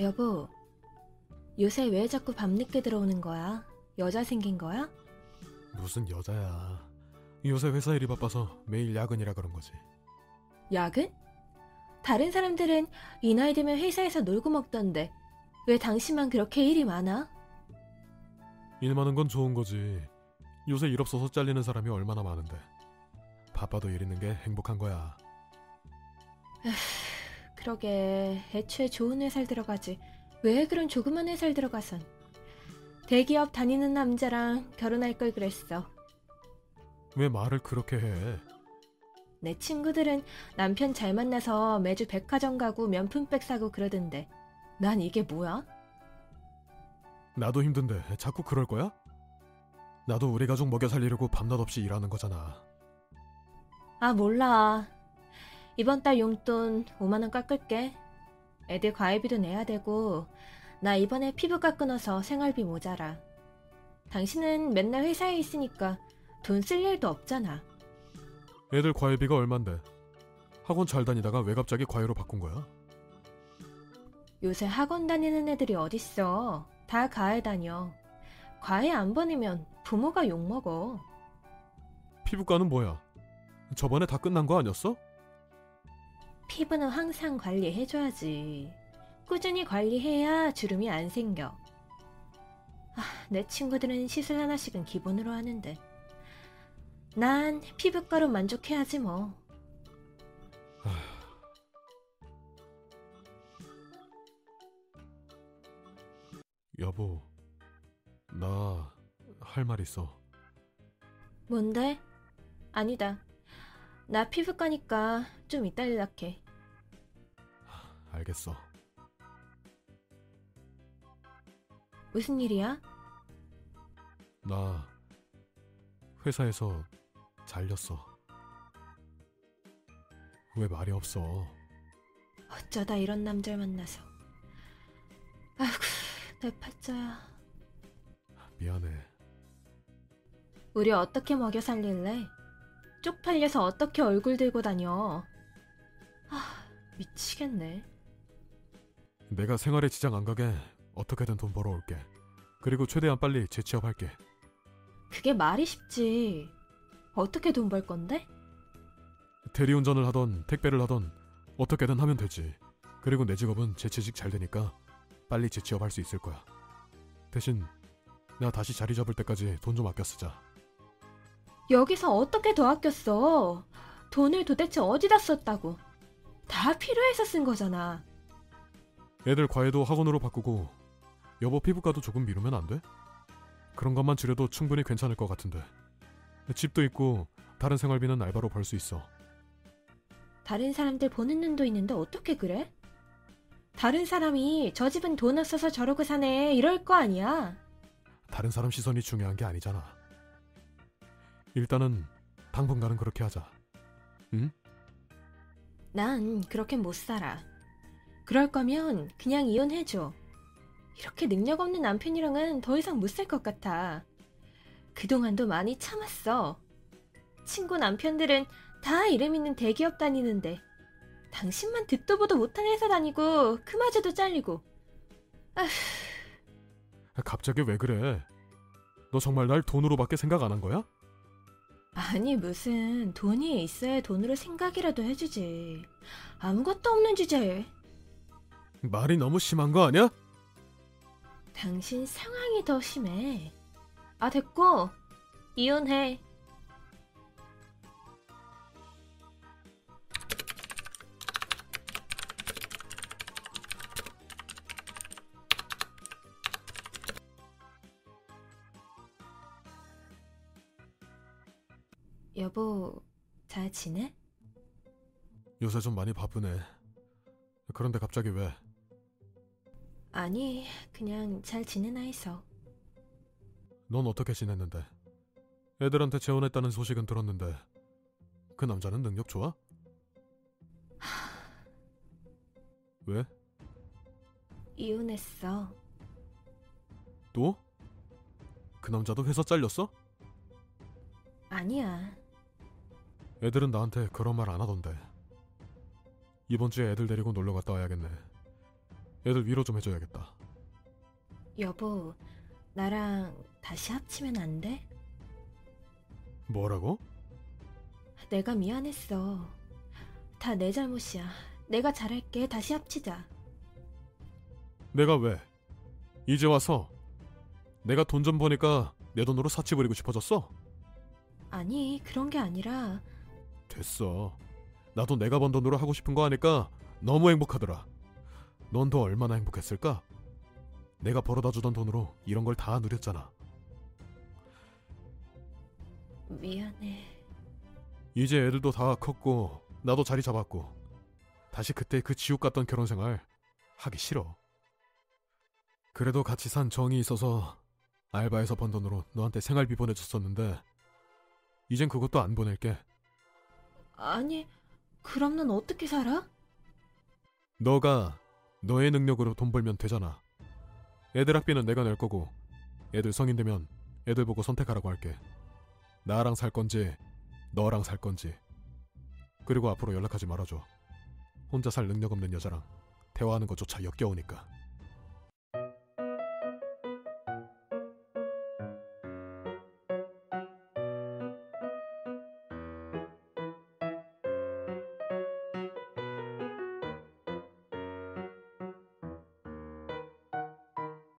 여보, 요새 왜 자꾸 밤늦게 들어오는 거야? 여자 생긴 거야? 무슨 여자야. 요새 회사 일이 바빠서 매일 야근이라 그런 거지. 야근? 다른 사람들은 이 나이 되면 회사에서 놀고 먹던데 왜 당신만 그렇게 일이 많아? 일 많은 건 좋은 거지. 요새 일 없어서 잘리는 사람이 얼마나 많은데. 바빠도 일 있는 게 행복한 거야. 그러게 애초에 좋은 회사를 들어가지 왜 그런 조그만 회사를 들어가선 대기업 다니는 남자랑 결혼할 걸 그랬어 왜 말을 그렇게 해? 내 친구들은 남편 잘 만나서 매주 백화점 가고 명품백 사고 그러던데 난 이게 뭐야? 나도 힘든데 자꾸 그럴 거야? 나도 우리 가족 먹여 살리려고 밤낮 없이 일하는 거잖아. 아 몰라 이번 달 용돈 5만원 깎을게 애들 과외비도 내야 되고 나 이번에 피부과 끊어서 생활비 모자라 당신은 맨날 회사에 있으니까 돈 쓸 일도 없잖아 애들 과외비가 얼만데? 학원 잘 다니다가 왜 갑자기 과외로 바꾼 거야? 요새 학원 다니는 애들이 어딨어 다 과외 다녀 과외 안 보내면 부모가 욕먹어 피부과는 뭐야? 저번에 다 끝난 거 아니었어? 피부는 항상 관리해줘야지. 꾸준히 관리해야 주름이 안 생겨. 아, 내 친구들은 시술 하나씩은 기본으로 하는데. 난 피부과로 만족해야지 뭐. 여보, 나 할 말 있어. 뭔데? 아니다. 나 피부과니까 좀 이따 연락해. 알겠어. 무슨 일이야? 나 회사에서 잘렸어. 왜 말이 없어? 어쩌다 이런 남자를 만나서. 아이고, 내 팔자야. 미안해. 우리 어떻게 먹여 살릴래? 쪽팔려서 어떻게 얼굴 들고 다녀? 아, 미치겠네. 내가 생활에 지장 안 가게 어떻게든 돈 벌어올게. 그리고 최대한 빨리 재취업할게. 그게 말이 쉽지. 어떻게 돈 벌 건데? 대리운전을 하던 택배를 하던 어떻게든 하면 되지. 그리고 내 직업은 재취직 잘 되니까 빨리 재취업할 수 있을 거야. 대신 내가 다시 자리 잡을 때까지 돈 좀 아껴 쓰자. 여기서 어떻게 더 아꼈어? 돈을 도대체 어디다 썼다고? 다 필요해서 쓴 거잖아. 애들 과외도 학원으로 바꾸고 여보 피부과도 조금 미루면 안 돼? 그런 것만 줄여도 충분히 괜찮을 것 같은데. 집도 있고 다른 생활비는 알바로 벌 수 있어. 다른 사람들 보는 눈도 있는데 어떻게 그래? 다른 사람이 저 집은 돈 없어서 저러고 사네 이럴 거 아니야. 다른 사람 시선이 중요한 게 아니잖아. 일단은 당분간은 그렇게 하자. 응? 난 그렇게 못 살아. 그럴 거면 그냥 이혼해줘. 이렇게 능력 없는 남편이랑은 더 이상 못 살 것 같아. 그동안도 많이 참았어. 친구 남편들은 다 이름 있는 대기업 다니는데 당신만 듣도 보도 못한 회사 다니고 그마저도 잘리고 갑자기 왜 그래? 너 정말 날 돈으로밖에 생각 안 한 거야? 아니 무슨 돈이 있어야 돈으로 생각이라도 해주지. 아무것도 없는 주제에. 말이 너무 심한 거 아니야? 당신 상황이 더 심해. 아 됐고. 이혼해 여보 잘 지내? 요새 좀 많이 바쁘네. 그런데 갑자기 왜? 아니 그냥 잘 지내나 해서 넌 어떻게 지냈는데? 애들한테 재혼했다는 소식은 들었는데 그 남자는 능력 좋아? 왜? 이혼했어 또? 그 남자도 회사 잘렸어? 아니야 애들은 나한테 그런 말 안 하던데. 이번 주에 애들 데리고 놀러 갔다 와야겠네. 애들 위로 좀 해줘야겠다. 여보, 나랑 다시 합치면 안 돼? 뭐라고? 내가 미안했어. 다 내 잘못이야. 내가 잘할게. 다시 합치자. 내가 왜? 이제 와서 내가 돈 좀 버니까 내 돈으로 사치 부리고 싶어졌어? 아니, 그런 게 아니라 됐어. 나도 내가 번 돈으로 하고 싶은 거 하니까 너무 행복하더라. 넌 더 얼마나 행복했을까? 내가 벌어다 주던 돈으로 이런 걸 다 누렸잖아. 미안해. 이제 애들도 다 컸고 나도 자리 잡았고 다시 그때 그 지옥 같던 결혼 생활 하기 싫어. 그래도 같이 산 정이 있어서 알바에서 번 돈으로 너한테 생활비 보내줬었는데 이젠 그것도 안 보낼게. 아니, 그럼 넌 어떻게 살아? 너가 너의 능력으로 돈 벌면 되잖아. 애들 학비는 내가 낼 거고 애들 성인 되면 애들 보고 선택하라고 할게. 나랑 살 건지 너랑 살 건지. 그리고 앞으로 연락하지 말아줘. 혼자 살 능력 없는 여자랑 대화하는 것조차 역겨우니까.